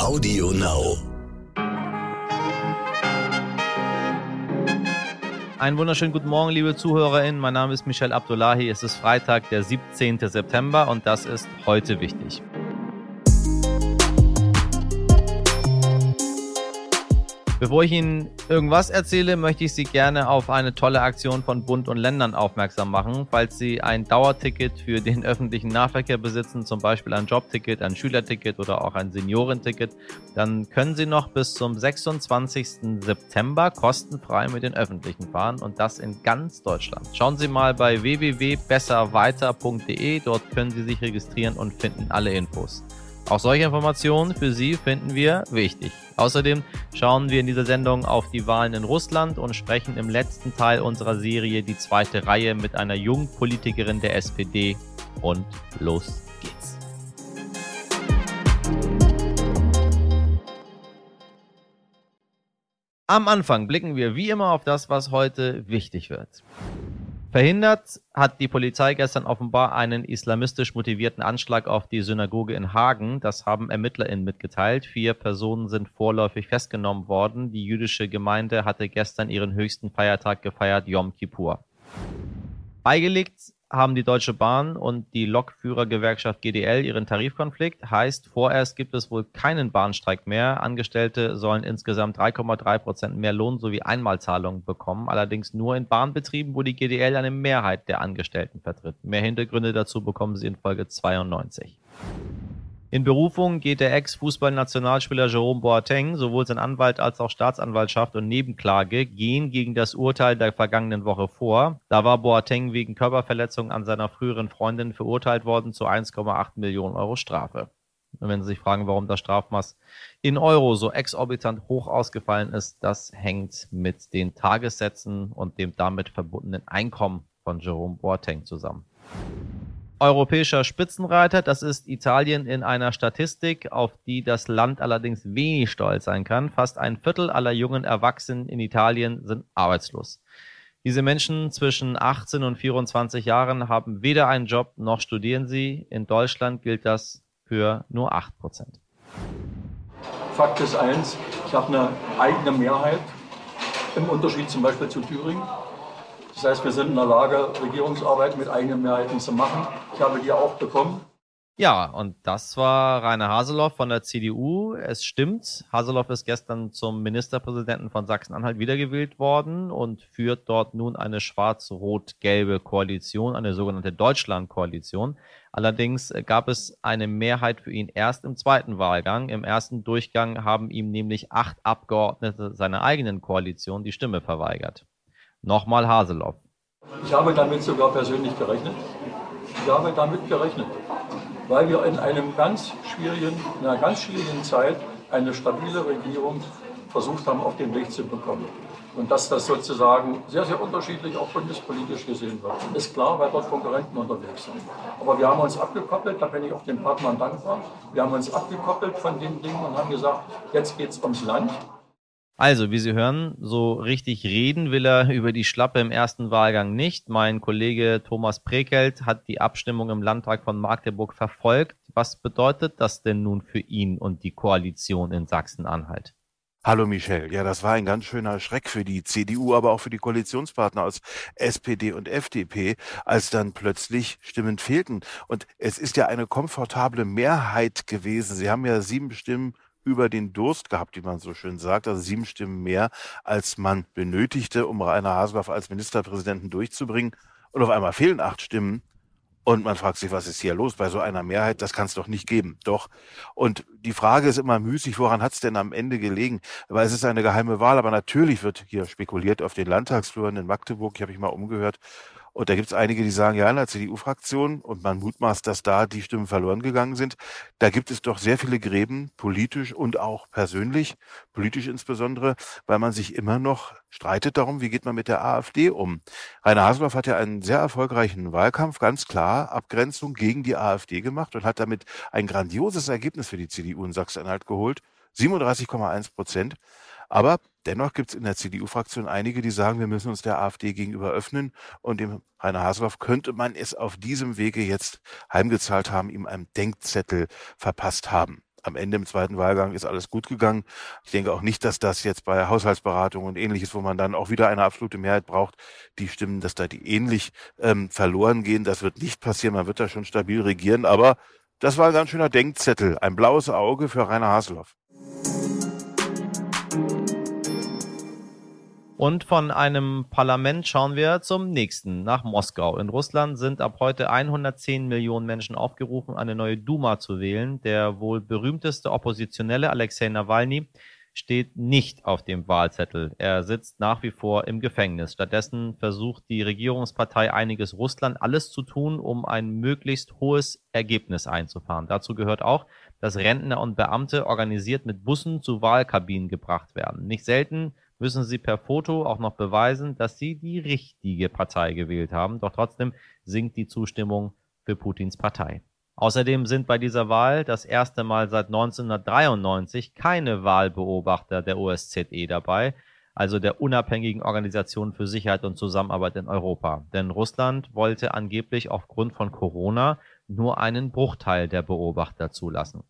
Audio Now. Einen wunderschönen guten Morgen, liebe ZuhörerInnen. Mein Name ist Michel Abdullahi. Es ist Freitag, der 17. September und das ist heute wichtig. Bevor ich Ihnen irgendwas erzähle, möchte ich Sie gerne auf eine tolle Aktion von Bund und Ländern aufmerksam machen. Falls Sie ein Dauerticket für den öffentlichen Nahverkehr besitzen, zum Beispiel ein Jobticket, ein Schülerticket oder auch ein Seniorenticket, dann können Sie noch bis zum 26. September kostenfrei mit den öffentlichen fahren und das in ganz Deutschland. Schauen Sie mal bei www.besserweiter.de, dort können Sie sich registrieren und finden alle Infos. Auch solche Informationen für Sie finden wir wichtig. Außerdem schauen wir in dieser Sendung auf die Wahlen in Russland und sprechen im letzten Teil unserer Serie die zweite Reihe mit einer jungen Politikerin der SPD. Und los geht's. Am Anfang blicken wir wie immer auf das, was heute wichtig wird. Verhindert hat die Polizei gestern offenbar einen islamistisch motivierten Anschlag auf die Synagoge in Hagen. Das haben ErmittlerInnen mitgeteilt. Vier Personen sind vorläufig festgenommen worden. Die jüdische Gemeinde hatte gestern ihren höchsten Feiertag gefeiert, Yom Kippur. Beigelegt haben die Deutsche Bahn und die Lokführergewerkschaft GDL ihren Tarifkonflikt. Heißt, vorerst gibt es wohl keinen Bahnstreik mehr. Angestellte sollen insgesamt 3,3 Prozent mehr Lohn sowie Einmalzahlungen bekommen. Allerdings nur in Bahnbetrieben, wo die GDL eine Mehrheit der Angestellten vertritt. Mehr Hintergründe dazu bekommen Sie in Folge 92. In Berufung geht der Ex-Fußballnationalspieler Jerome Boateng, sowohl sein Anwalt als auch Staatsanwaltschaft und Nebenklage gehen gegen das Urteil der vergangenen Woche vor. Da war Boateng wegen Körperverletzung an seiner früheren Freundin verurteilt worden zu 1,8 Millionen Euro Strafe. Und wenn Sie sich fragen, warum das Strafmaß in Euro so exorbitant hoch ausgefallen ist, das hängt mit den Tagessätzen und dem damit verbundenen Einkommen von Jerome Boateng zusammen europäischer Spitzenreiter. Das ist Italien in einer Statistik, auf die das Land allerdings wenig stolz sein kann. Fast ein Viertel aller jungen Erwachsenen in Italien sind arbeitslos. Diese Menschen zwischen 18 und 24 Jahren haben weder einen Job noch studieren sie. In Deutschland gilt das für nur 8 Prozent. Fakt ist eins, ich habe eine eigene Mehrheit im Unterschied zum Beispiel zu Thüringen. Das heißt, wir sind in der Lage, Regierungsarbeit mit eigenen Mehrheiten zu machen. Ich habe die auch bekommen. Ja, und das war Rainer Haseloff von der CDU. Es stimmt, Haseloff ist gestern zum Ministerpräsidenten von Sachsen-Anhalt wiedergewählt worden und führt dort nun eine schwarz-rot-gelbe Koalition, eine sogenannte Deutschland-Koalition. Allerdings gab es eine Mehrheit für ihn erst im zweiten Wahlgang. Im ersten Durchgang haben ihm nämlich acht Abgeordnete seiner eigenen Koalition die Stimme verweigert. Nochmal Haseloff. Ich habe damit sogar persönlich gerechnet. Ich habe damit gerechnet, weil wir in einem ganz schwierigen, in einer ganz schwierigen Zeit eine stabile Regierung versucht haben, auf den Weg zu bekommen. Und dass das sozusagen sehr, sehr unterschiedlich auch bundespolitisch gesehen wird, ist klar, weil dort Konkurrenten unterwegs sind. Aber wir haben uns abgekoppelt, da bin ich auch den Partnern dankbar. Wir haben uns abgekoppelt von den Dingen und haben gesagt, jetzt geht es ums Land. Also, wie Sie hören, so richtig reden will er über die Schlappe im ersten Wahlgang nicht. Mein Kollege Thomas Prekelt hat die Abstimmung im Landtag von Magdeburg verfolgt. Was bedeutet das denn nun für ihn und die Koalition in Sachsen-Anhalt? Hallo Michel. Ja, das war ein ganz schöner Schreck für die CDU, aber auch für die Koalitionspartner aus SPD und FDP, als dann plötzlich Stimmen fehlten. Und es ist ja eine komfortable Mehrheit gewesen. Sie haben ja sieben Stimmen über den Durst gehabt, wie man so schön sagt, also sieben Stimmen mehr, als man benötigte, um Rainer Haseloff als Ministerpräsidenten durchzubringen. Und auf einmal fehlen acht Stimmen. Und man fragt sich, was ist hier los bei so einer Mehrheit? Das kann es doch nicht geben. Doch. Und die Frage ist immer müßig, woran hat es denn am Ende gelegen? Weil es ist eine geheime Wahl, aber natürlich wird hier spekuliert auf den Landtagsfluren in Magdeburg. Ich habe mich mal umgehört. Und da gibt es einige, die sagen, ja, in der CDU-Fraktion und man mutmaßt, dass da die Stimmen verloren gegangen sind. Da gibt es doch sehr viele Gräben, politisch und auch persönlich, politisch insbesondere, weil man sich immer noch streitet darum, wie geht man mit der AfD um. Rainer Haseloff hat ja einen sehr erfolgreichen Wahlkampf, ganz klar Abgrenzung gegen die AfD gemacht und hat damit ein grandioses Ergebnis für die CDU in Sachsen-Anhalt geholt. 37,1 Prozent. Aber dennoch gibt es in der CDU-Fraktion einige, die sagen, wir müssen uns der AfD gegenüber öffnen. Und dem Rainer Haseloff könnte man es auf diesem Wege jetzt heimgezahlt haben, ihm einen Denkzettel verpasst haben. am Ende im zweiten Wahlgang ist alles gut gegangen. Ich denke auch nicht, dass das jetzt bei Haushaltsberatungen und ähnliches, wo man dann auch wieder eine absolute Mehrheit braucht, die Stimmen, dass da die ähnlich ähm, verloren gehen. Das wird nicht passieren. Man wird da schon stabil regieren. Aber das war ein ganz schöner Denkzettel. Ein blaues Auge für Rainer Haselhoff. Und von einem Parlament schauen wir zum nächsten, nach Moskau. In Russland sind ab heute 110 Millionen Menschen aufgerufen, eine neue Duma zu wählen. Der wohl berühmteste Oppositionelle Alexei Nawalny steht nicht auf dem Wahlzettel. Er sitzt nach wie vor im Gefängnis. Stattdessen versucht die Regierungspartei Einiges Russland alles zu tun, um ein möglichst hohes Ergebnis einzufahren. Dazu gehört auch, dass Rentner und Beamte organisiert mit Bussen zu Wahlkabinen gebracht werden. Nicht selten müssen sie per Foto auch noch beweisen, dass sie die richtige Partei gewählt haben. Doch trotzdem sinkt die Zustimmung für Putins Partei. Außerdem sind bei dieser Wahl das erste Mal seit 1993 keine Wahlbeobachter der OSZE dabei, also der unabhängigen Organisation für Sicherheit und Zusammenarbeit in Europa. Denn Russland wollte angeblich aufgrund von Corona nur einen Bruchteil der Beobachter zulassen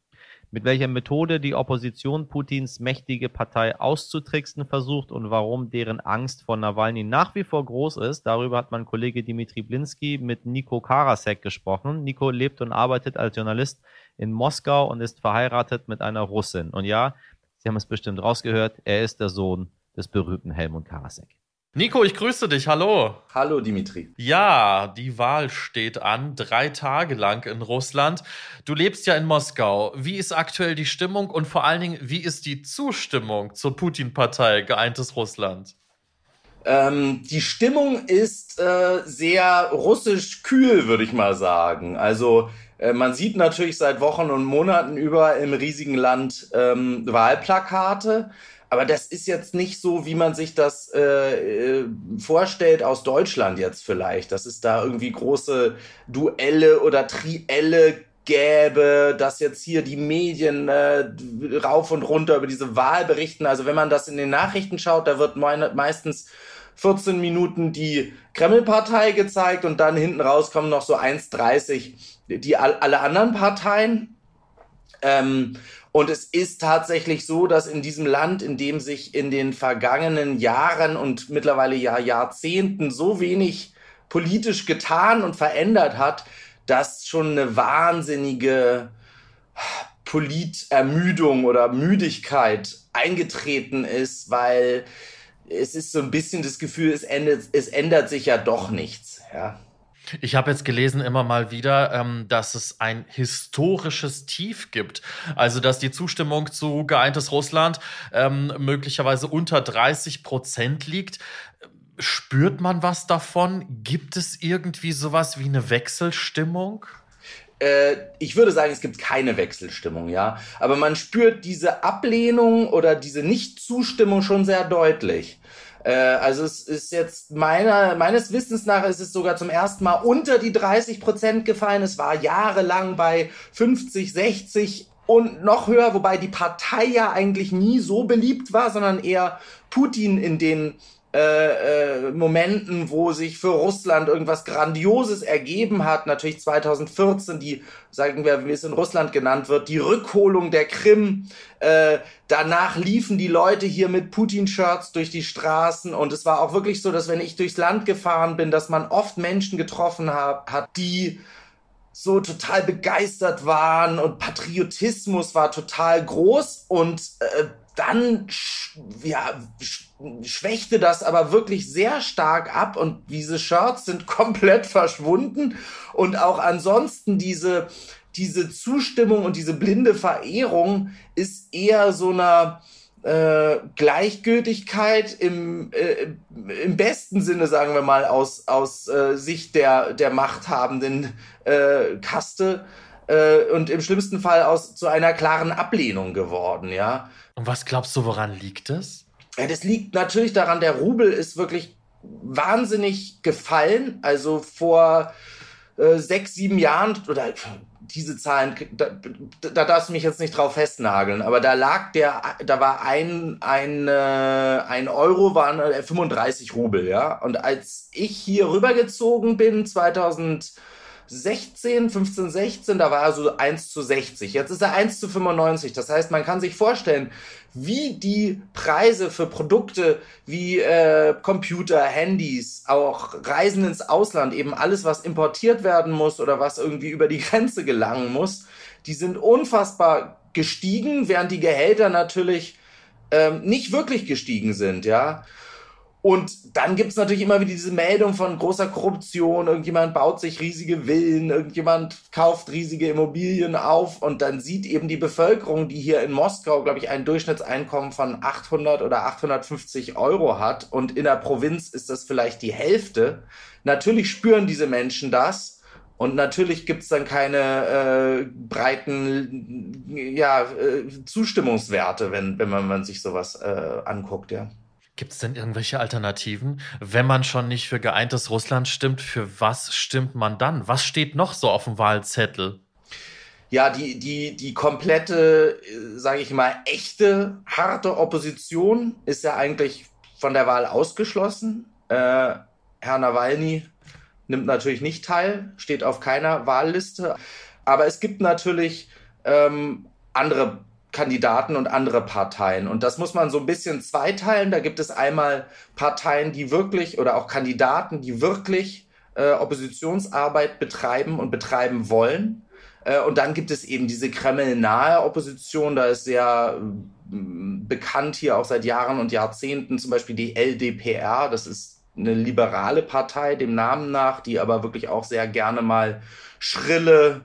mit welcher Methode die Opposition Putins mächtige Partei auszutricksen versucht und warum deren Angst vor Nawalny nach wie vor groß ist. Darüber hat mein Kollege Dimitri Blinski mit Nico Karasek gesprochen. Nico lebt und arbeitet als Journalist in Moskau und ist verheiratet mit einer Russin. Und ja, Sie haben es bestimmt rausgehört, er ist der Sohn des berühmten Helmut Karasek. Nico, ich grüße dich. Hallo. Hallo, Dimitri. Ja, die Wahl steht an, drei Tage lang in Russland. Du lebst ja in Moskau. Wie ist aktuell die Stimmung und vor allen Dingen, wie ist die Zustimmung zur Putin-Partei Geeintes Russland? Ähm, die Stimmung ist äh, sehr russisch kühl, würde ich mal sagen. Also äh, man sieht natürlich seit Wochen und Monaten über im riesigen Land ähm, Wahlplakate. Aber das ist jetzt nicht so, wie man sich das äh, äh, vorstellt aus Deutschland jetzt vielleicht, dass es da irgendwie große Duelle oder Trielle gäbe, dass jetzt hier die Medien äh, rauf und runter über diese Wahl berichten. Also wenn man das in den Nachrichten schaut, da wird meistens 14 Minuten die Kreml-Partei gezeigt und dann hinten raus kommen noch so 1,30 die alle anderen Parteien. Ähm, und es ist tatsächlich so, dass in diesem Land, in dem sich in den vergangenen Jahren und mittlerweile ja Jahrzehnten so wenig politisch getan und verändert hat, dass schon eine wahnsinnige Politermüdung oder Müdigkeit eingetreten ist, weil es ist so ein bisschen das Gefühl, es ändert, es ändert sich ja doch nichts. Ja. Ich habe jetzt gelesen immer mal wieder, ähm, dass es ein historisches Tief gibt. Also, dass die Zustimmung zu geeintes Russland ähm, möglicherweise unter 30 Prozent liegt. Spürt man was davon? Gibt es irgendwie sowas wie eine Wechselstimmung? Äh, ich würde sagen, es gibt keine Wechselstimmung, ja. Aber man spürt diese Ablehnung oder diese Nichtzustimmung schon sehr deutlich. Äh, also es ist jetzt meiner, meines Wissens nach ist es sogar zum ersten Mal unter die 30 Prozent gefallen. Es war jahrelang bei 50, 60 und noch höher, wobei die Partei ja eigentlich nie so beliebt war, sondern eher Putin in den äh, äh, Momenten, wo sich für Russland irgendwas Grandioses ergeben hat. Natürlich 2014 die, sagen wir, wie es in Russland genannt wird, die Rückholung der Krim. Äh, danach liefen die Leute hier mit Putin-Shirts durch die Straßen und es war auch wirklich so, dass wenn ich durchs Land gefahren bin, dass man oft Menschen getroffen hat, hat die so total begeistert waren und Patriotismus war total groß und äh, dann ja, schwächte das aber wirklich sehr stark ab und diese Shirts sind komplett verschwunden. Und auch ansonsten diese diese Zustimmung und diese blinde Verehrung ist eher so einer äh, Gleichgültigkeit im, äh, im besten Sinne, sagen wir mal, aus, aus äh, Sicht der, der machthabenden äh, Kaste äh, und im schlimmsten Fall aus zu einer klaren Ablehnung geworden, ja. Und was glaubst du, woran liegt es? Ja, das liegt natürlich daran, der Rubel ist wirklich wahnsinnig gefallen. Also vor äh, sechs, sieben Jahren oder diese Zahlen, da, da darfst du mich jetzt nicht drauf festnageln, aber da lag der, da war ein, ein, äh, ein Euro waren 35 Rubel, ja. Und als ich hier rübergezogen bin, 2000 16, 15, 16, da war er so 1 zu 60. Jetzt ist er 1 zu 95. Das heißt, man kann sich vorstellen, wie die Preise für Produkte wie äh, Computer, Handys, auch Reisen ins Ausland, eben alles, was importiert werden muss oder was irgendwie über die Grenze gelangen muss, die sind unfassbar gestiegen, während die Gehälter natürlich ähm, nicht wirklich gestiegen sind, ja. Und dann gibt's natürlich immer wieder diese Meldung von großer Korruption. Irgendjemand baut sich riesige Villen, irgendjemand kauft riesige Immobilien auf und dann sieht eben die Bevölkerung, die hier in Moskau, glaube ich, ein Durchschnittseinkommen von 800 oder 850 Euro hat und in der Provinz ist das vielleicht die Hälfte. Natürlich spüren diese Menschen das und natürlich gibt's dann keine äh, breiten ja, äh, Zustimmungswerte, wenn, wenn man, man sich sowas äh, anguckt, ja. Gibt es denn irgendwelche Alternativen? Wenn man schon nicht für geeintes Russland stimmt, für was stimmt man dann? Was steht noch so auf dem Wahlzettel? Ja, die, die, die komplette, sage ich mal, echte, harte Opposition ist ja eigentlich von der Wahl ausgeschlossen. Äh, Herr Nawalny nimmt natürlich nicht teil, steht auf keiner Wahlliste. Aber es gibt natürlich ähm, andere Kandidaten und andere Parteien. Und das muss man so ein bisschen zweiteilen. Da gibt es einmal Parteien, die wirklich oder auch Kandidaten, die wirklich äh, Oppositionsarbeit betreiben und betreiben wollen. Äh, und dann gibt es eben diese Kreml-nahe Opposition. Da ist sehr äh, bekannt hier auch seit Jahren und Jahrzehnten zum Beispiel die LDPR. Das ist eine liberale Partei dem Namen nach, die aber wirklich auch sehr gerne mal schrille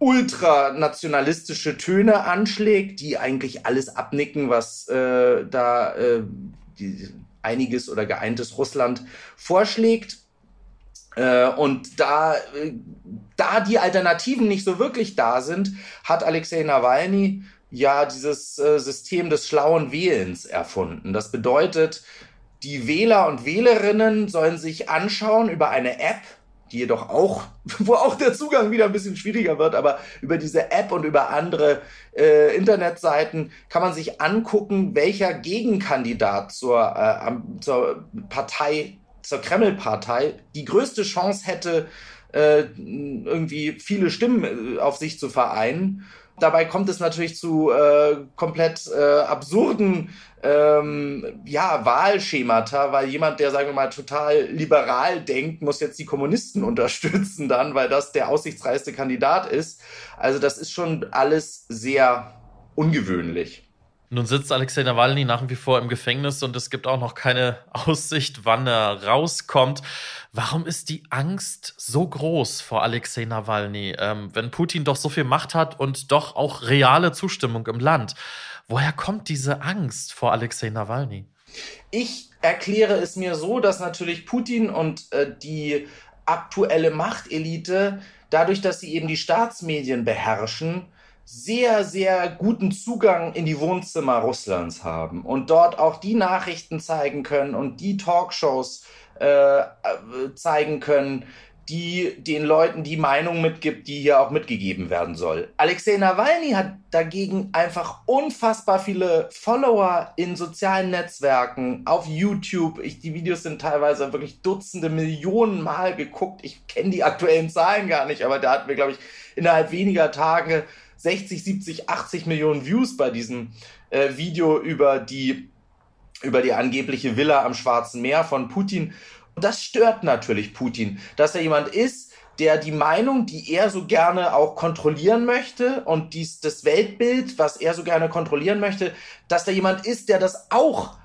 ultranationalistische Töne anschlägt, die eigentlich alles abnicken, was äh, da äh, die, einiges oder geeintes Russland vorschlägt. Äh, und da, äh, da die Alternativen nicht so wirklich da sind, hat Alexei Nawalny ja dieses äh, System des schlauen Wählens erfunden. Das bedeutet, die Wähler und Wählerinnen sollen sich anschauen über eine App, die jedoch auch, wo auch der Zugang wieder ein bisschen schwieriger wird, aber über diese App und über andere äh, Internetseiten kann man sich angucken, welcher Gegenkandidat zur, äh, zur Partei, zur Kreml-Partei die größte Chance hätte, äh, irgendwie viele Stimmen äh, auf sich zu vereinen. Dabei kommt es natürlich zu äh, komplett äh, absurden ähm, ja, Wahlschemata, weil jemand, der, sagen wir mal, total liberal denkt, muss jetzt die Kommunisten unterstützen dann, weil das der aussichtsreichste Kandidat ist. Also das ist schon alles sehr ungewöhnlich. Nun sitzt Alexei Nawalny nach wie vor im Gefängnis und es gibt auch noch keine Aussicht, wann er rauskommt. Warum ist die Angst so groß vor Alexei Nawalny, ähm, wenn Putin doch so viel Macht hat und doch auch reale Zustimmung im Land? Woher kommt diese Angst vor Alexei Nawalny? Ich erkläre es mir so, dass natürlich Putin und äh, die aktuelle Machtelite, dadurch, dass sie eben die Staatsmedien beherrschen, sehr, sehr guten Zugang in die Wohnzimmer Russlands haben und dort auch die Nachrichten zeigen können und die Talkshows äh, zeigen können, die den Leuten die Meinung mitgibt, die hier auch mitgegeben werden soll. Alexei Nawalny hat dagegen einfach unfassbar viele Follower in sozialen Netzwerken, auf YouTube. Ich, die Videos sind teilweise wirklich Dutzende Millionen Mal geguckt. Ich kenne die aktuellen Zahlen gar nicht, aber da hatten wir, glaube ich, innerhalb weniger Tage 60, 70, 80 Millionen Views bei diesem äh, Video über die, über die angebliche Villa am Schwarzen Meer von Putin. Und das stört natürlich Putin, dass er jemand ist, der die Meinung, die er so gerne auch kontrollieren möchte und dies, das Weltbild, was er so gerne kontrollieren möchte, dass da jemand ist, der das auch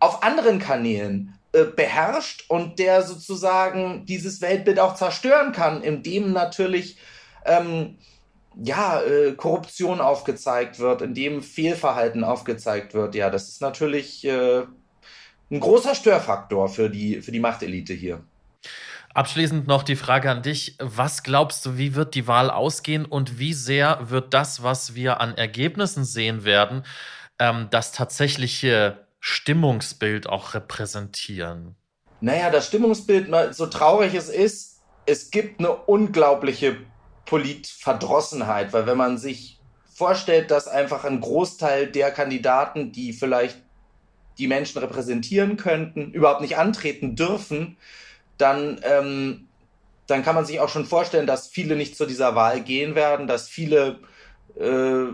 auf anderen Kanälen äh, beherrscht und der sozusagen dieses Weltbild auch zerstören kann, indem natürlich ähm, ja, äh, Korruption aufgezeigt wird, in dem Fehlverhalten aufgezeigt wird, ja, das ist natürlich äh, ein großer Störfaktor für die, für die Machtelite hier. Abschließend noch die Frage an dich. Was glaubst du, wie wird die Wahl ausgehen und wie sehr wird das, was wir an Ergebnissen sehen werden, ähm, das tatsächliche Stimmungsbild auch repräsentieren? Naja, das Stimmungsbild, so traurig es ist, es gibt eine unglaubliche Politverdrossenheit, weil wenn man sich vorstellt, dass einfach ein Großteil der Kandidaten, die vielleicht die Menschen repräsentieren könnten, überhaupt nicht antreten dürfen, dann ähm, dann kann man sich auch schon vorstellen, dass viele nicht zu dieser Wahl gehen werden, dass viele äh,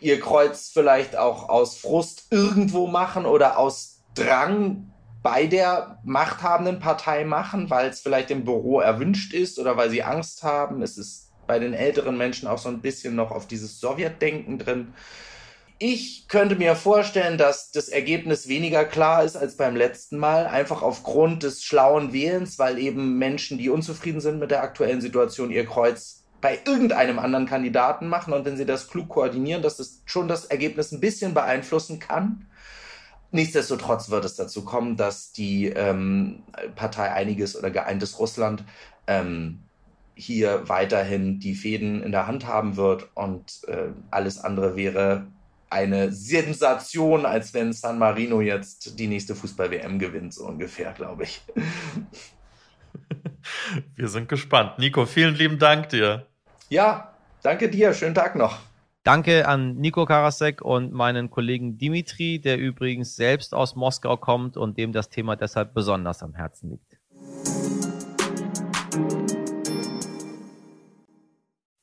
ihr Kreuz vielleicht auch aus Frust irgendwo machen oder aus Drang bei der machthabenden Partei machen, weil es vielleicht im Büro erwünscht ist oder weil sie Angst haben. Es ist bei den älteren Menschen auch so ein bisschen noch auf dieses Sowjetdenken drin. Ich könnte mir vorstellen, dass das Ergebnis weniger klar ist als beim letzten Mal, einfach aufgrund des schlauen Wählens, weil eben Menschen, die unzufrieden sind mit der aktuellen Situation, ihr Kreuz bei irgendeinem anderen Kandidaten machen und wenn sie das klug koordinieren, dass das schon das Ergebnis ein bisschen beeinflussen kann. Nichtsdestotrotz wird es dazu kommen, dass die ähm, Partei Einiges oder Geeintes Russland ähm, hier weiterhin die Fäden in der Hand haben wird und äh, alles andere wäre eine Sensation, als wenn San Marino jetzt die nächste Fußball-WM gewinnt, so ungefähr, glaube ich. Wir sind gespannt. Nico, vielen lieben Dank dir. Ja, danke dir. Schönen Tag noch. Danke an Nico Karasek und meinen Kollegen Dimitri, der übrigens selbst aus Moskau kommt und dem das Thema deshalb besonders am Herzen liegt.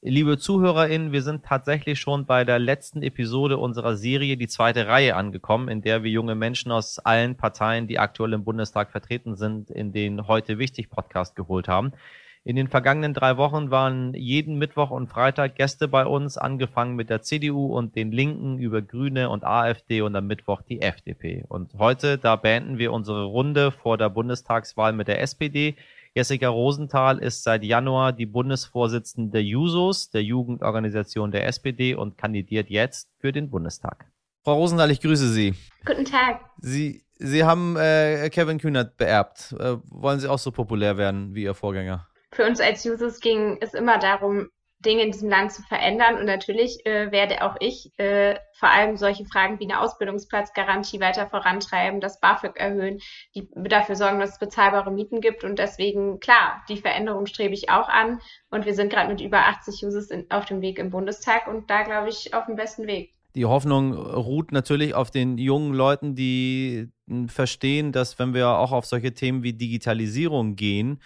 Liebe ZuhörerInnen, wir sind tatsächlich schon bei der letzten Episode unserer Serie, die zweite Reihe, angekommen, in der wir junge Menschen aus allen Parteien, die aktuell im Bundestag vertreten sind, in den heute wichtig Podcast geholt haben. In den vergangenen drei Wochen waren jeden Mittwoch und Freitag Gäste bei uns, angefangen mit der CDU und den Linken über Grüne und AfD und am Mittwoch die FDP. Und heute, da beenden wir unsere Runde vor der Bundestagswahl mit der SPD. Jessica Rosenthal ist seit Januar die Bundesvorsitzende der Jusos, der Jugendorganisation der SPD und kandidiert jetzt für den Bundestag. Frau Rosenthal, ich grüße Sie. Guten Tag. Sie, Sie haben äh, Kevin Kühnert beerbt. Äh, wollen Sie auch so populär werden wie Ihr Vorgänger? Für uns als Users ging es immer darum, Dinge in diesem Land zu verändern. Und natürlich äh, werde auch ich äh, vor allem solche Fragen wie eine Ausbildungsplatzgarantie weiter vorantreiben, das BAföG erhöhen, die dafür sorgen, dass es bezahlbare Mieten gibt. Und deswegen, klar, die Veränderung strebe ich auch an. Und wir sind gerade mit über 80 Users in, auf dem Weg im Bundestag und da, glaube ich, auf dem besten Weg. Die Hoffnung ruht natürlich auf den jungen Leuten, die verstehen, dass wenn wir auch auf solche Themen wie Digitalisierung gehen,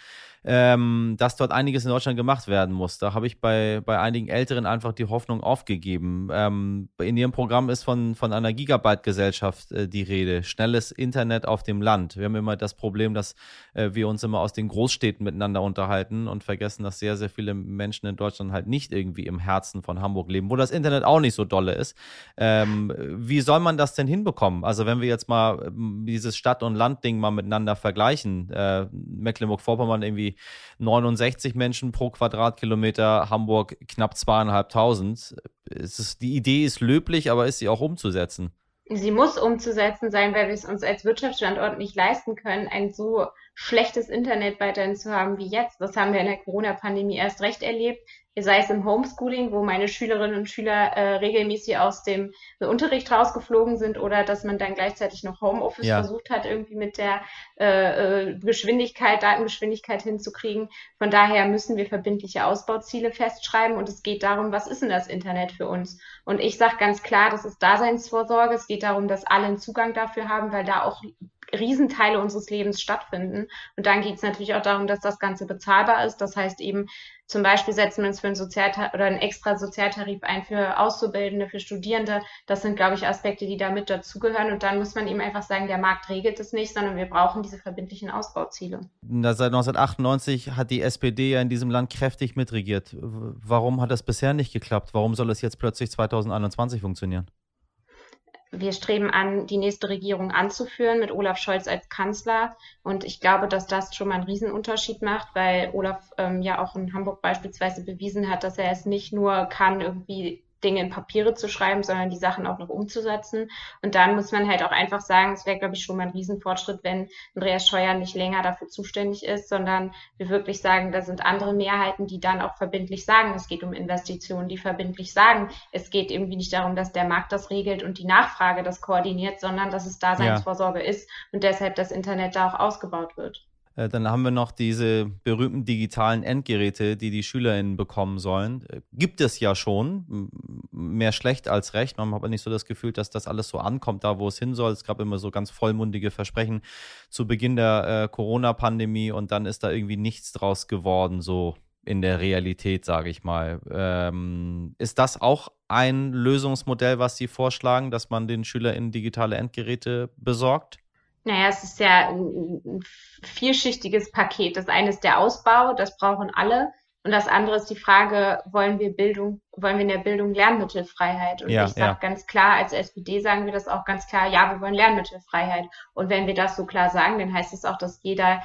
ähm, dass dort einiges in Deutschland gemacht werden muss. Da habe ich bei, bei einigen Älteren einfach die Hoffnung aufgegeben. Ähm, in ihrem Programm ist von, von einer Gigabyte-Gesellschaft äh, die Rede. Schnelles Internet auf dem Land. Wir haben immer das Problem, dass äh, wir uns immer aus den Großstädten miteinander unterhalten und vergessen, dass sehr, sehr viele Menschen in Deutschland halt nicht irgendwie im Herzen von Hamburg leben, wo das Internet auch nicht so dolle ist. Ähm, wie soll man das denn hinbekommen? Also wenn wir jetzt mal ähm, dieses Stadt- und Land-Ding mal miteinander vergleichen, äh, Mecklenburg-Vorpommern irgendwie 69 Menschen pro Quadratkilometer, Hamburg knapp zweieinhalbtausend. Die Idee ist löblich, aber ist sie auch umzusetzen? Sie muss umzusetzen sein, weil wir es uns als Wirtschaftsstandort nicht leisten können, ein so schlechtes Internet weiterhin zu haben wie jetzt. Das haben wir in der Corona-Pandemie erst recht erlebt sei es im Homeschooling, wo meine Schülerinnen und Schüler äh, regelmäßig aus dem Unterricht rausgeflogen sind oder dass man dann gleichzeitig noch Homeoffice ja. versucht hat, irgendwie mit der äh, äh, Geschwindigkeit, Datengeschwindigkeit hinzukriegen. Von daher müssen wir verbindliche Ausbauziele festschreiben und es geht darum, was ist denn das Internet für uns? Und ich sage ganz klar, das ist Daseinsvorsorge. Es geht darum, dass alle einen Zugang dafür haben, weil da auch Riesenteile unseres Lebens stattfinden. Und dann geht es natürlich auch darum, dass das Ganze bezahlbar ist. Das heißt eben, zum Beispiel setzen wir uns für einen Sozialtarif oder einen extra Sozialtarif ein für Auszubildende, für Studierende. Das sind, glaube ich, Aspekte, die da mit dazugehören. Und dann muss man eben einfach sagen, der Markt regelt es nicht, sondern wir brauchen diese verbindlichen Ausbauziele. Seit 1998 hat die SPD ja in diesem Land kräftig mitregiert. Warum hat das bisher nicht geklappt? Warum soll es jetzt plötzlich 2021 funktionieren? Wir streben an, die nächste Regierung anzuführen mit Olaf Scholz als Kanzler. Und ich glaube, dass das schon mal einen Riesenunterschied macht, weil Olaf ähm, ja auch in Hamburg beispielsweise bewiesen hat, dass er es nicht nur kann, irgendwie Dinge in Papiere zu schreiben, sondern die Sachen auch noch umzusetzen. Und dann muss man halt auch einfach sagen, es wäre, glaube ich, schon mal ein Riesenfortschritt, wenn Andreas Scheuer nicht länger dafür zuständig ist, sondern wir wirklich sagen, da sind andere Mehrheiten, die dann auch verbindlich sagen, es geht um Investitionen, die verbindlich sagen, es geht irgendwie nicht darum, dass der Markt das regelt und die Nachfrage das koordiniert, sondern dass es Daseinsvorsorge ja. ist und deshalb das Internet da auch ausgebaut wird. Äh, dann haben wir noch diese berühmten digitalen Endgeräte, die die SchülerInnen bekommen sollen. Äh, gibt es ja schon, mehr schlecht als recht. Man hat aber nicht so das Gefühl, dass das alles so ankommt, da wo es hin soll. Es gab immer so ganz vollmundige Versprechen zu Beginn der äh, Corona-Pandemie und dann ist da irgendwie nichts draus geworden, so in der Realität, sage ich mal. Ähm, ist das auch ein Lösungsmodell, was Sie vorschlagen, dass man den SchülerInnen digitale Endgeräte besorgt? Naja, es ist ja ein vielschichtiges Paket. Das eine ist der Ausbau, das brauchen alle. Und das andere ist die Frage, wollen wir Bildung, wollen wir in der Bildung Lernmittelfreiheit? Und ja, ich sage ja. ganz klar, als SPD sagen wir das auch ganz klar, ja, wir wollen Lernmittelfreiheit. Und wenn wir das so klar sagen, dann heißt es auch, dass jeder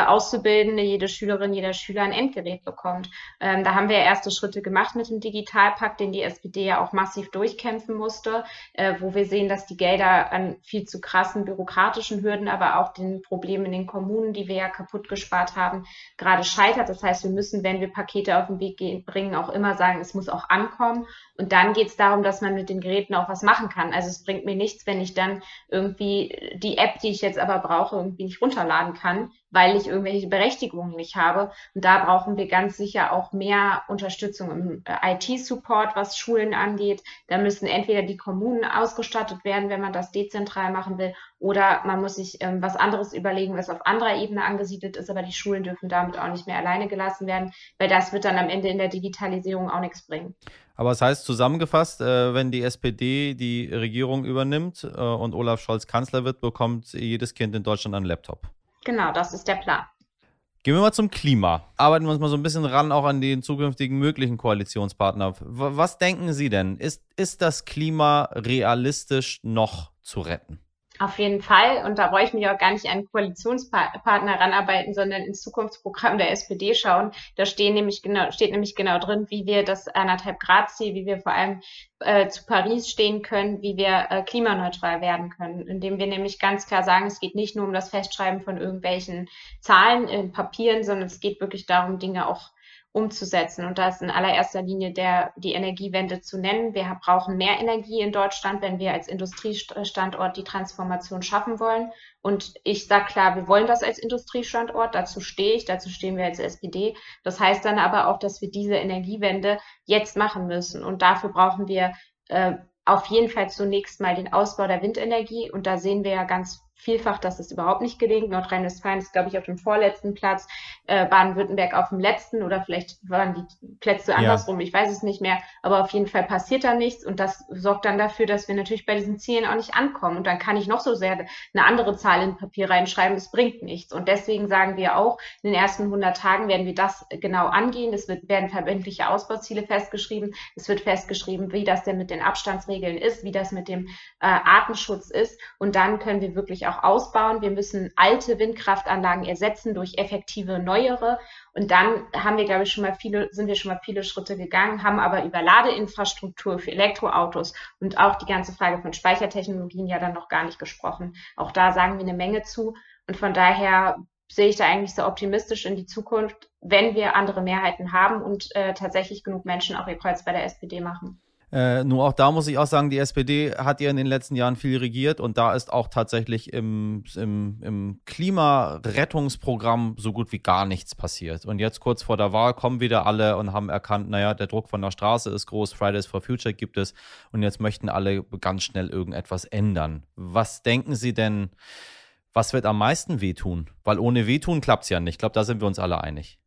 Auszubildende, jede Schülerin, jeder Schüler ein Endgerät bekommt. Ähm, da haben wir erste Schritte gemacht mit dem Digitalpakt, den die SPD ja auch massiv durchkämpfen musste, äh, wo wir sehen, dass die Gelder an viel zu krassen bürokratischen Hürden, aber auch den Problemen in den Kommunen, die wir ja kaputt gespart haben, gerade scheitert. Das heißt, wir müssen, wenn wir Pakete auf den Weg gehen, bringen, auch immer sagen, es muss auch ankommen. Und dann geht es darum, dass man mit den Geräten auch was machen kann. Also es bringt mir nichts, wenn ich dann irgendwie die App, die ich jetzt aber brauche, irgendwie nicht runterladen kann, weil ich irgendwelche Berechtigungen nicht habe. Und da brauchen wir ganz sicher auch mehr Unterstützung im äh, IT-Support, was Schulen angeht. Da müssen entweder die Kommunen ausgestattet werden, wenn man das dezentral machen will, oder man muss sich ähm, was anderes überlegen, was auf anderer Ebene angesiedelt ist, aber die Schulen dürfen damit auch nicht mehr alleine gelassen werden, weil das wird dann am Ende in der Digitalisierung auch nichts bringen. Aber das heißt zusammengefasst, äh, wenn die SPD die Regierung übernimmt äh, und Olaf Scholz Kanzler wird, bekommt jedes Kind in Deutschland einen Laptop. Genau, das ist der Plan. Gehen wir mal zum Klima. Arbeiten wir uns mal so ein bisschen ran, auch an den zukünftigen möglichen Koalitionspartner. Was denken Sie denn? Ist, ist das Klima realistisch noch zu retten? Auf jeden Fall. Und da brauche ich mich auch gar nicht an Koalitionspartner ranarbeiten, sondern ins Zukunftsprogramm der SPD schauen. Da stehen nämlich genau, steht nämlich genau drin, wie wir das anderthalb Grad Ziel, wie wir vor allem äh, zu Paris stehen können, wie wir äh, klimaneutral werden können, indem wir nämlich ganz klar sagen, es geht nicht nur um das Festschreiben von irgendwelchen Zahlen in Papieren, sondern es geht wirklich darum, Dinge auch umzusetzen. Und da ist in allererster Linie der, die Energiewende zu nennen. Wir brauchen mehr Energie in Deutschland, wenn wir als Industriestandort die Transformation schaffen wollen. Und ich sage klar, wir wollen das als Industriestandort. Dazu stehe ich, dazu stehen wir als SPD. Das heißt dann aber auch, dass wir diese Energiewende jetzt machen müssen. Und dafür brauchen wir äh, auf jeden Fall zunächst mal den Ausbau der Windenergie. Und da sehen wir ja ganz vielfach, dass es überhaupt nicht gelingt. Nordrhein-Westfalen ist, glaube ich, auf dem vorletzten Platz, äh, Baden-Württemberg auf dem letzten oder vielleicht waren die Plätze andersrum, ja. ich weiß es nicht mehr. Aber auf jeden Fall passiert da nichts und das sorgt dann dafür, dass wir natürlich bei diesen Zielen auch nicht ankommen. Und dann kann ich noch so sehr eine andere Zahl in Papier reinschreiben, es bringt nichts. Und deswegen sagen wir auch, in den ersten 100 Tagen werden wir das genau angehen. Es wird, werden verbindliche Ausbauziele festgeschrieben. Es wird festgeschrieben, wie das denn mit den Abstandsregeln ist, wie das mit dem äh, Artenschutz ist. Und dann können wir wirklich auch auch ausbauen. Wir müssen alte Windkraftanlagen ersetzen durch effektive neuere. Und dann haben wir, glaube ich, schon mal viele, sind wir schon mal viele Schritte gegangen, haben aber über Ladeinfrastruktur für Elektroautos und auch die ganze Frage von Speichertechnologien ja dann noch gar nicht gesprochen. Auch da sagen wir eine Menge zu. Und von daher sehe ich da eigentlich so optimistisch in die Zukunft, wenn wir andere Mehrheiten haben und äh, tatsächlich genug Menschen auch ihr Kreuz bei der SPD machen. Äh, nur auch da muss ich auch sagen, die SPD hat ja in den letzten Jahren viel regiert und da ist auch tatsächlich im, im, im Klimarettungsprogramm so gut wie gar nichts passiert. Und jetzt kurz vor der Wahl kommen wieder alle und haben erkannt, naja, der Druck von der Straße ist groß, Fridays for Future gibt es und jetzt möchten alle ganz schnell irgendetwas ändern. Was denken Sie denn, was wird am meisten wehtun? Weil ohne wehtun klappt es ja nicht. Ich glaube, da sind wir uns alle einig.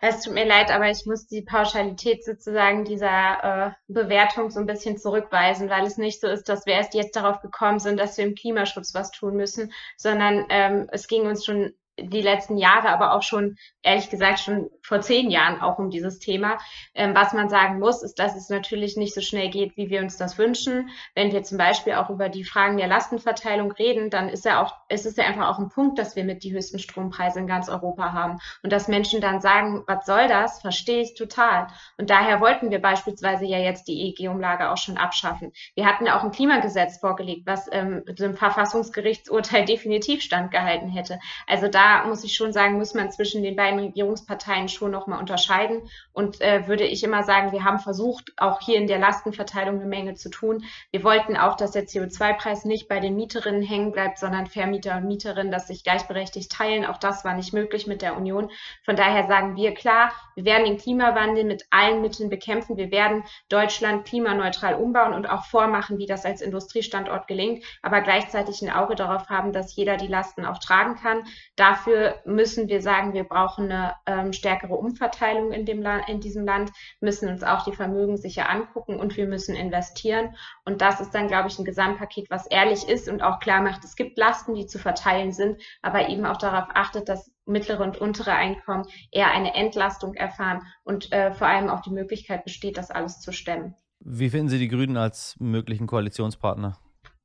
Es tut mir leid, aber ich muss die Pauschalität sozusagen dieser äh, Bewertung so ein bisschen zurückweisen, weil es nicht so ist, dass wir erst jetzt darauf gekommen sind, dass wir im Klimaschutz was tun müssen, sondern ähm, es ging uns schon die letzten Jahre, aber auch schon, ehrlich gesagt, schon vor zehn Jahren auch um dieses Thema. Ähm, was man sagen muss, ist, dass es natürlich nicht so schnell geht, wie wir uns das wünschen. Wenn wir zum Beispiel auch über die Fragen der Lastenverteilung reden, dann ist ja auch, es ist ja einfach auch ein Punkt, dass wir mit die höchsten Strompreise in ganz Europa haben. Und dass Menschen dann sagen, was soll das, verstehe ich total. Und daher wollten wir beispielsweise ja jetzt die EEG-Umlage auch schon abschaffen. Wir hatten ja auch ein Klimagesetz vorgelegt, was ähm, dem Verfassungsgerichtsurteil definitiv standgehalten hätte. Also da da muss ich schon sagen, muss man zwischen den beiden Regierungsparteien schon nochmal unterscheiden. Und äh, würde ich immer sagen, wir haben versucht, auch hier in der Lastenverteilung eine Menge zu tun. Wir wollten auch, dass der CO2-Preis nicht bei den Mieterinnen hängen bleibt, sondern Vermieter und Mieterinnen, dass sich gleichberechtigt teilen. Auch das war nicht möglich mit der Union. Von daher sagen wir klar, wir werden den Klimawandel mit allen Mitteln bekämpfen. Wir werden Deutschland klimaneutral umbauen und auch vormachen, wie das als Industriestandort gelingt, aber gleichzeitig ein Auge darauf haben, dass jeder die Lasten auch tragen kann. Dafür müssen wir sagen, wir brauchen eine ähm, stärkere Umverteilung in, dem in diesem Land, müssen uns auch die Vermögen sicher angucken und wir müssen investieren. Und das ist dann, glaube ich, ein Gesamtpaket, was ehrlich ist und auch klar macht, es gibt Lasten, die zu verteilen sind, aber eben auch darauf achtet, dass mittlere und untere Einkommen eher eine Entlastung erfahren und äh, vor allem auch die Möglichkeit besteht, das alles zu stemmen. Wie finden Sie die Grünen als möglichen Koalitionspartner?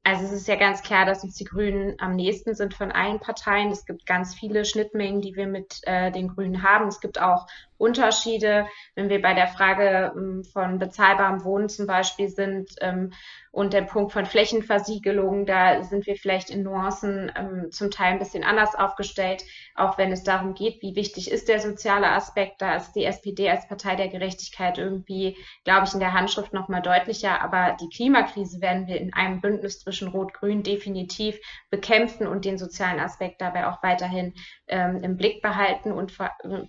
Also es ist ja ganz klar, dass uns die Grünen am nächsten sind von allen Parteien. Es gibt ganz viele Schnittmengen, die wir mit äh, den Grünen haben. Es gibt auch Unterschiede, wenn wir bei der Frage ähm, von bezahlbarem Wohnen zum Beispiel sind ähm, und der Punkt von Flächenversiegelung, da sind wir vielleicht in Nuancen ähm, zum Teil ein bisschen anders aufgestellt, auch wenn es darum geht, wie wichtig ist der soziale Aspekt. Da ist die SPD als Partei der Gerechtigkeit irgendwie, glaube ich, in der Handschrift nochmal deutlicher. Aber die Klimakrise werden wir in einem Bündnis zwischen Rot-Grün definitiv bekämpfen und den sozialen Aspekt dabei auch weiterhin im Blick behalten und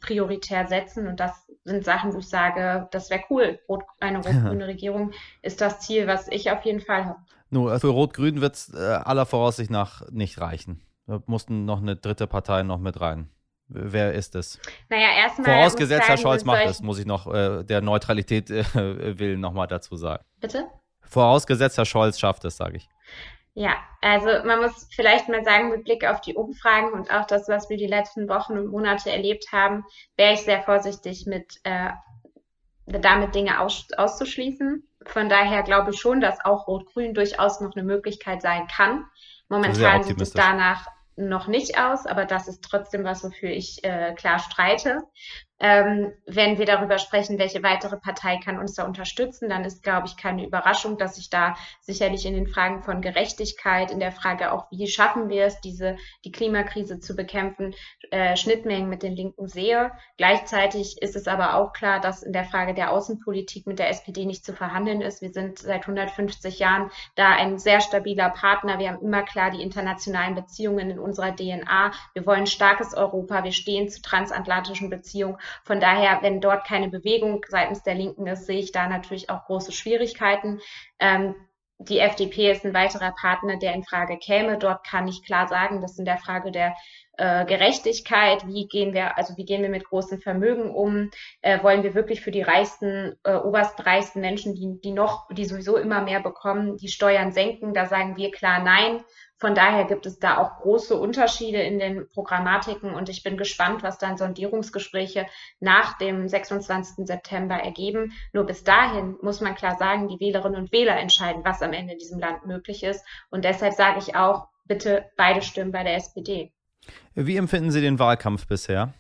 prioritär setzen. Und das sind Sachen, wo ich sage, das wäre cool. Rot, eine rot-grüne Regierung ist das Ziel, was ich auf jeden Fall habe. Nur also für Rot-Grün wird es äh, aller Voraussicht nach nicht reichen. Da mussten noch eine dritte Partei noch mit rein. Wer ist es? Naja, erstmal. Vorausgesetzt, Herr Scholz macht es, muss ich noch äh, der Neutralität äh, willen nochmal dazu sagen. Bitte? Vorausgesetzt, Herr Scholz schafft es, sage ich. Ja, also man muss vielleicht mal sagen, mit Blick auf die Umfragen und auch das, was wir die letzten Wochen und Monate erlebt haben, wäre ich sehr vorsichtig mit äh, damit Dinge aus, auszuschließen. Von daher glaube ich schon, dass auch Rot-Grün durchaus noch eine Möglichkeit sein kann. Momentan sieht es danach noch nicht aus, aber das ist trotzdem was, wofür ich äh, klar streite. Ähm, wenn wir darüber sprechen, welche weitere Partei kann uns da unterstützen, dann ist, glaube ich, keine Überraschung, dass ich da sicherlich in den Fragen von Gerechtigkeit, in der Frage auch, wie schaffen wir es, diese, die Klimakrise zu bekämpfen, äh, Schnittmengen mit den Linken sehe. Gleichzeitig ist es aber auch klar, dass in der Frage der Außenpolitik mit der SPD nicht zu verhandeln ist. Wir sind seit 150 Jahren da ein sehr stabiler Partner. Wir haben immer klar die internationalen Beziehungen in unserer DNA. Wir wollen starkes Europa. Wir stehen zu transatlantischen Beziehungen. Von daher, wenn dort keine Bewegung seitens der Linken ist, sehe ich da natürlich auch große Schwierigkeiten. Ähm, die FDP ist ein weiterer Partner, der in Frage käme. Dort kann ich klar sagen, dass in der Frage der äh, Gerechtigkeit, wie gehen wir, also wie gehen wir mit großen Vermögen um, äh, wollen wir wirklich für die reichsten, äh, obersten Menschen, die, die noch, die sowieso immer mehr bekommen, die Steuern senken, da sagen wir klar nein. Von daher gibt es da auch große Unterschiede in den Programmatiken und ich bin gespannt, was dann Sondierungsgespräche nach dem 26. September ergeben. Nur bis dahin muss man klar sagen, die Wählerinnen und Wähler entscheiden, was am Ende in diesem Land möglich ist. Und deshalb sage ich auch, bitte beide Stimmen bei der SPD. Wie empfinden Sie den Wahlkampf bisher?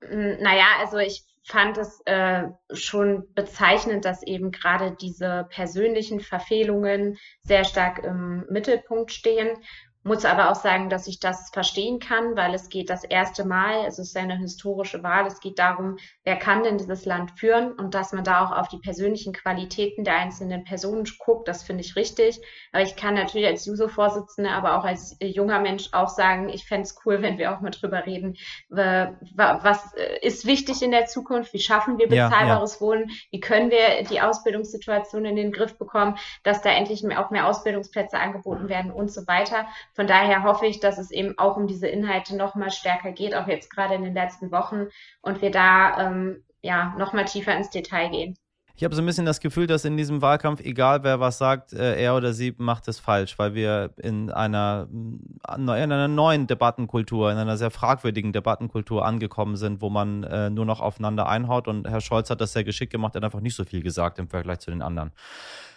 Hm, naja, also ich fand es äh, schon bezeichnend, dass eben gerade diese persönlichen Verfehlungen sehr stark im Mittelpunkt stehen muss aber auch sagen, dass ich das verstehen kann, weil es geht das erste Mal, es ist eine historische Wahl, es geht darum, wer kann denn dieses Land führen und dass man da auch auf die persönlichen Qualitäten der einzelnen Personen guckt, das finde ich richtig. Aber ich kann natürlich als Juso-Vorsitzende, aber auch als junger Mensch auch sagen, ich fände es cool, wenn wir auch mal drüber reden, was ist wichtig in der Zukunft, wie schaffen wir bezahlbares ja, ja. Wohnen, wie können wir die Ausbildungssituation in den Griff bekommen, dass da endlich auch mehr Ausbildungsplätze angeboten werden und so weiter. Von daher hoffe ich, dass es eben auch um diese Inhalte noch mal stärker geht, auch jetzt gerade in den letzten Wochen und wir da ähm, ja noch mal tiefer ins Detail gehen. Ich habe so ein bisschen das Gefühl, dass in diesem Wahlkampf, egal wer was sagt, äh, er oder sie macht es falsch, weil wir in einer, in einer neuen Debattenkultur, in einer sehr fragwürdigen Debattenkultur angekommen sind, wo man äh, nur noch aufeinander einhaut. Und Herr Scholz hat das sehr geschickt gemacht, er hat einfach nicht so viel gesagt im Vergleich zu den anderen.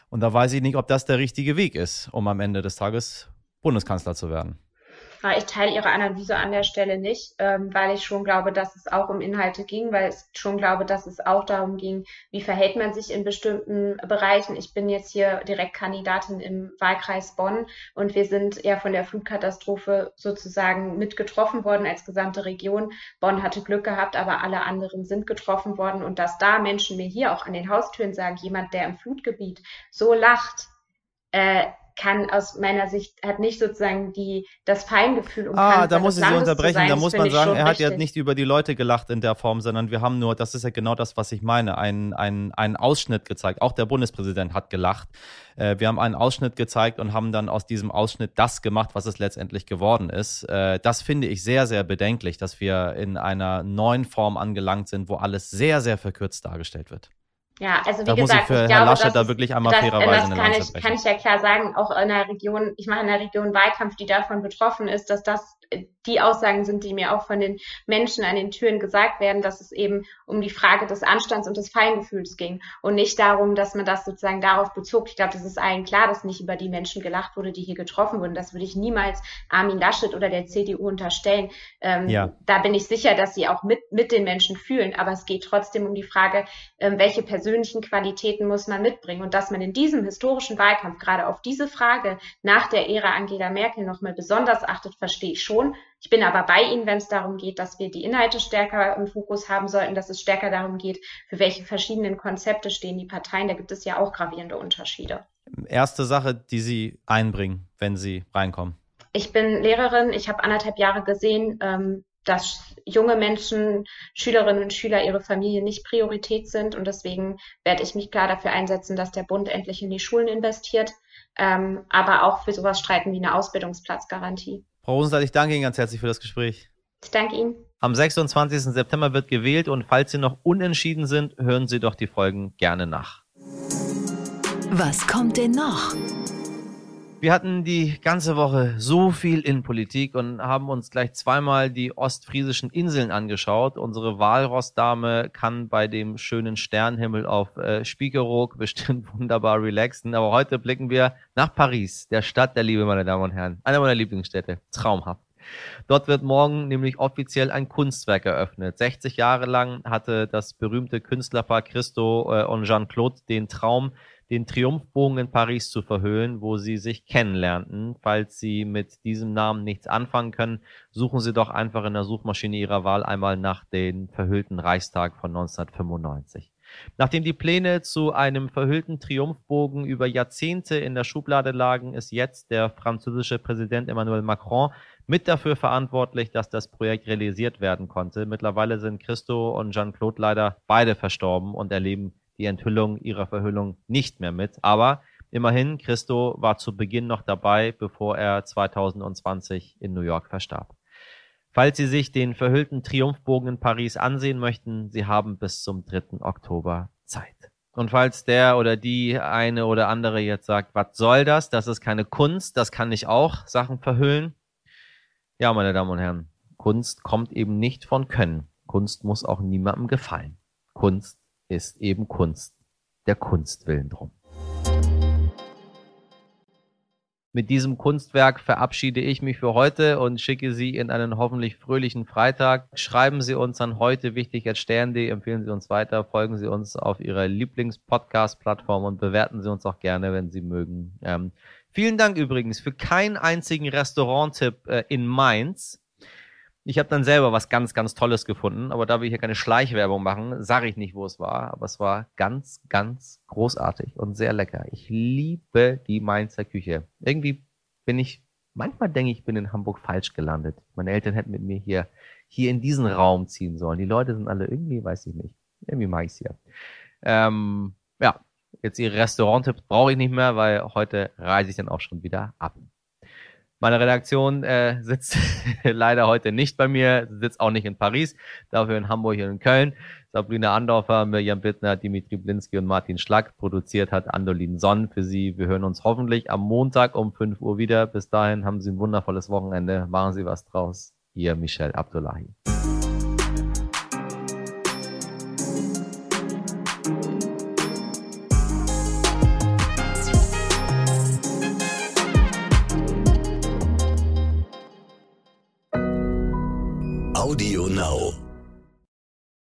Und da weiß ich nicht, ob das der richtige Weg ist, um am Ende des Tages Bundeskanzler zu werden. Ich teile Ihre Analyse an der Stelle nicht, ähm, weil ich schon glaube, dass es auch um Inhalte ging, weil ich schon glaube, dass es auch darum ging, wie verhält man sich in bestimmten Bereichen. Ich bin jetzt hier Direktkandidatin im Wahlkreis Bonn und wir sind ja von der Flutkatastrophe sozusagen mit getroffen worden als gesamte Region. Bonn hatte Glück gehabt, aber alle anderen sind getroffen worden und dass da Menschen mir hier auch an den Haustüren sagen, jemand, der im Flutgebiet so lacht, äh, kann aus meiner Sicht, hat nicht sozusagen die, das Feingefühl um Ah, da muss ich Sie unterbrechen. Da muss man sagen, er hat richtig. ja nicht über die Leute gelacht in der Form, sondern wir haben nur, das ist ja genau das, was ich meine, einen, einen, einen Ausschnitt gezeigt. Auch der Bundespräsident hat gelacht. Äh, wir haben einen Ausschnitt gezeigt und haben dann aus diesem Ausschnitt das gemacht, was es letztendlich geworden ist. Äh, das finde ich sehr, sehr bedenklich, dass wir in einer neuen Form angelangt sind, wo alles sehr, sehr verkürzt dargestellt wird. Ja, also wie da gesagt, muss ich für ich Herr glaube, Laschet da wirklich einmal das, fairerweise das kann ich, kann ich ja klar sagen, auch in einer Region, ich mache in einer Region Wahlkampf, die davon betroffen ist, dass das die Aussagen sind, die mir auch von den Menschen an den Türen gesagt werden, dass es eben um die Frage des Anstands und des Feingefühls ging und nicht darum, dass man das sozusagen darauf bezog. Ich glaube, das ist allen klar, dass nicht über die Menschen gelacht wurde, die hier getroffen wurden. Das würde ich niemals Armin Laschet oder der CDU unterstellen. Ähm, ja. Da bin ich sicher, dass sie auch mit, mit den Menschen fühlen. Aber es geht trotzdem um die Frage, ähm, welche persönlichen Qualitäten muss man mitbringen und dass man in diesem historischen Wahlkampf gerade auf diese Frage nach der Ära Angela Merkel nochmal besonders achtet, verstehe ich schon. Ich bin aber bei Ihnen, wenn es darum geht, dass wir die Inhalte stärker im Fokus haben sollten, dass es stärker darum geht, für welche verschiedenen Konzepte stehen die Parteien. Da gibt es ja auch gravierende Unterschiede. Erste Sache, die Sie einbringen, wenn Sie reinkommen. Ich bin Lehrerin. Ich habe anderthalb Jahre gesehen, ähm, dass junge Menschen, Schülerinnen und Schüler, ihre Familie nicht Priorität sind. Und deswegen werde ich mich klar dafür einsetzen, dass der Bund endlich in die Schulen investiert, ähm, aber auch für sowas streiten wie eine Ausbildungsplatzgarantie. Frau Rosenthal, ich danke Ihnen ganz herzlich für das Gespräch. Ich danke Ihnen. Am 26. September wird gewählt und falls Sie noch unentschieden sind, hören Sie doch die Folgen gerne nach. Was kommt denn noch? Wir hatten die ganze Woche so viel in Politik und haben uns gleich zweimal die ostfriesischen Inseln angeschaut. Unsere Walrossdame kann bei dem schönen Sternhimmel auf äh, Spiekeroog bestimmt wunderbar relaxen. Aber heute blicken wir nach Paris, der Stadt der Liebe, meine Damen und Herren. Eine meiner Lieblingsstädte. Traumhaft. Dort wird morgen nämlich offiziell ein Kunstwerk eröffnet. 60 Jahre lang hatte das berühmte Künstlerpaar Christo äh, und Jean-Claude den Traum, den Triumphbogen in Paris zu verhüllen, wo sie sich kennenlernten. Falls Sie mit diesem Namen nichts anfangen können, suchen Sie doch einfach in der Suchmaschine Ihrer Wahl einmal nach den verhüllten Reichstag von 1995. Nachdem die Pläne zu einem verhüllten Triumphbogen über Jahrzehnte in der Schublade lagen, ist jetzt der französische Präsident Emmanuel Macron mit dafür verantwortlich, dass das Projekt realisiert werden konnte. Mittlerweile sind Christo und Jean-Claude leider beide verstorben und erleben die Enthüllung ihrer Verhüllung nicht mehr mit. Aber immerhin, Christo war zu Beginn noch dabei, bevor er 2020 in New York verstarb. Falls Sie sich den verhüllten Triumphbogen in Paris ansehen möchten, Sie haben bis zum 3. Oktober Zeit. Und falls der oder die eine oder andere jetzt sagt, was soll das? Das ist keine Kunst, das kann nicht auch Sachen verhüllen. Ja, meine Damen und Herren, Kunst kommt eben nicht von Können. Kunst muss auch niemandem gefallen. Kunst ist eben Kunst, der Kunst willen drum. Mit diesem Kunstwerk verabschiede ich mich für heute und schicke Sie in einen hoffentlich fröhlichen Freitag. Schreiben Sie uns an heute wichtig als Stern.de, empfehlen Sie uns weiter, folgen Sie uns auf Ihrer Lieblings-Podcast-Plattform und bewerten Sie uns auch gerne, wenn Sie mögen. Ähm, vielen Dank übrigens für keinen einzigen Restaurant-Tipp äh, in Mainz. Ich habe dann selber was ganz, ganz Tolles gefunden, aber da wir hier keine Schleichwerbung machen, sage ich nicht, wo es war. Aber es war ganz, ganz großartig und sehr lecker. Ich liebe die Mainzer Küche. Irgendwie bin ich, manchmal denke ich, bin in Hamburg falsch gelandet. Meine Eltern hätten mit mir hier, hier in diesen Raum ziehen sollen. Die Leute sind alle irgendwie, weiß ich nicht. Irgendwie mag ich's hier. Ähm, ja, jetzt ihre Restauranttipps brauche ich nicht mehr, weil heute reise ich dann auch schon wieder ab. Meine Redaktion äh, sitzt leider heute nicht bei mir, sitzt auch nicht in Paris, dafür in Hamburg und in Köln. Sabrina Andorfer, Mirjam Bittner, Dimitri Blinski und Martin Schlack produziert hat Andolin Sonn für Sie. Wir hören uns hoffentlich am Montag um 5 Uhr wieder. Bis dahin haben Sie ein wundervolles Wochenende. Machen Sie was draus. Ihr Michel Abdullahi.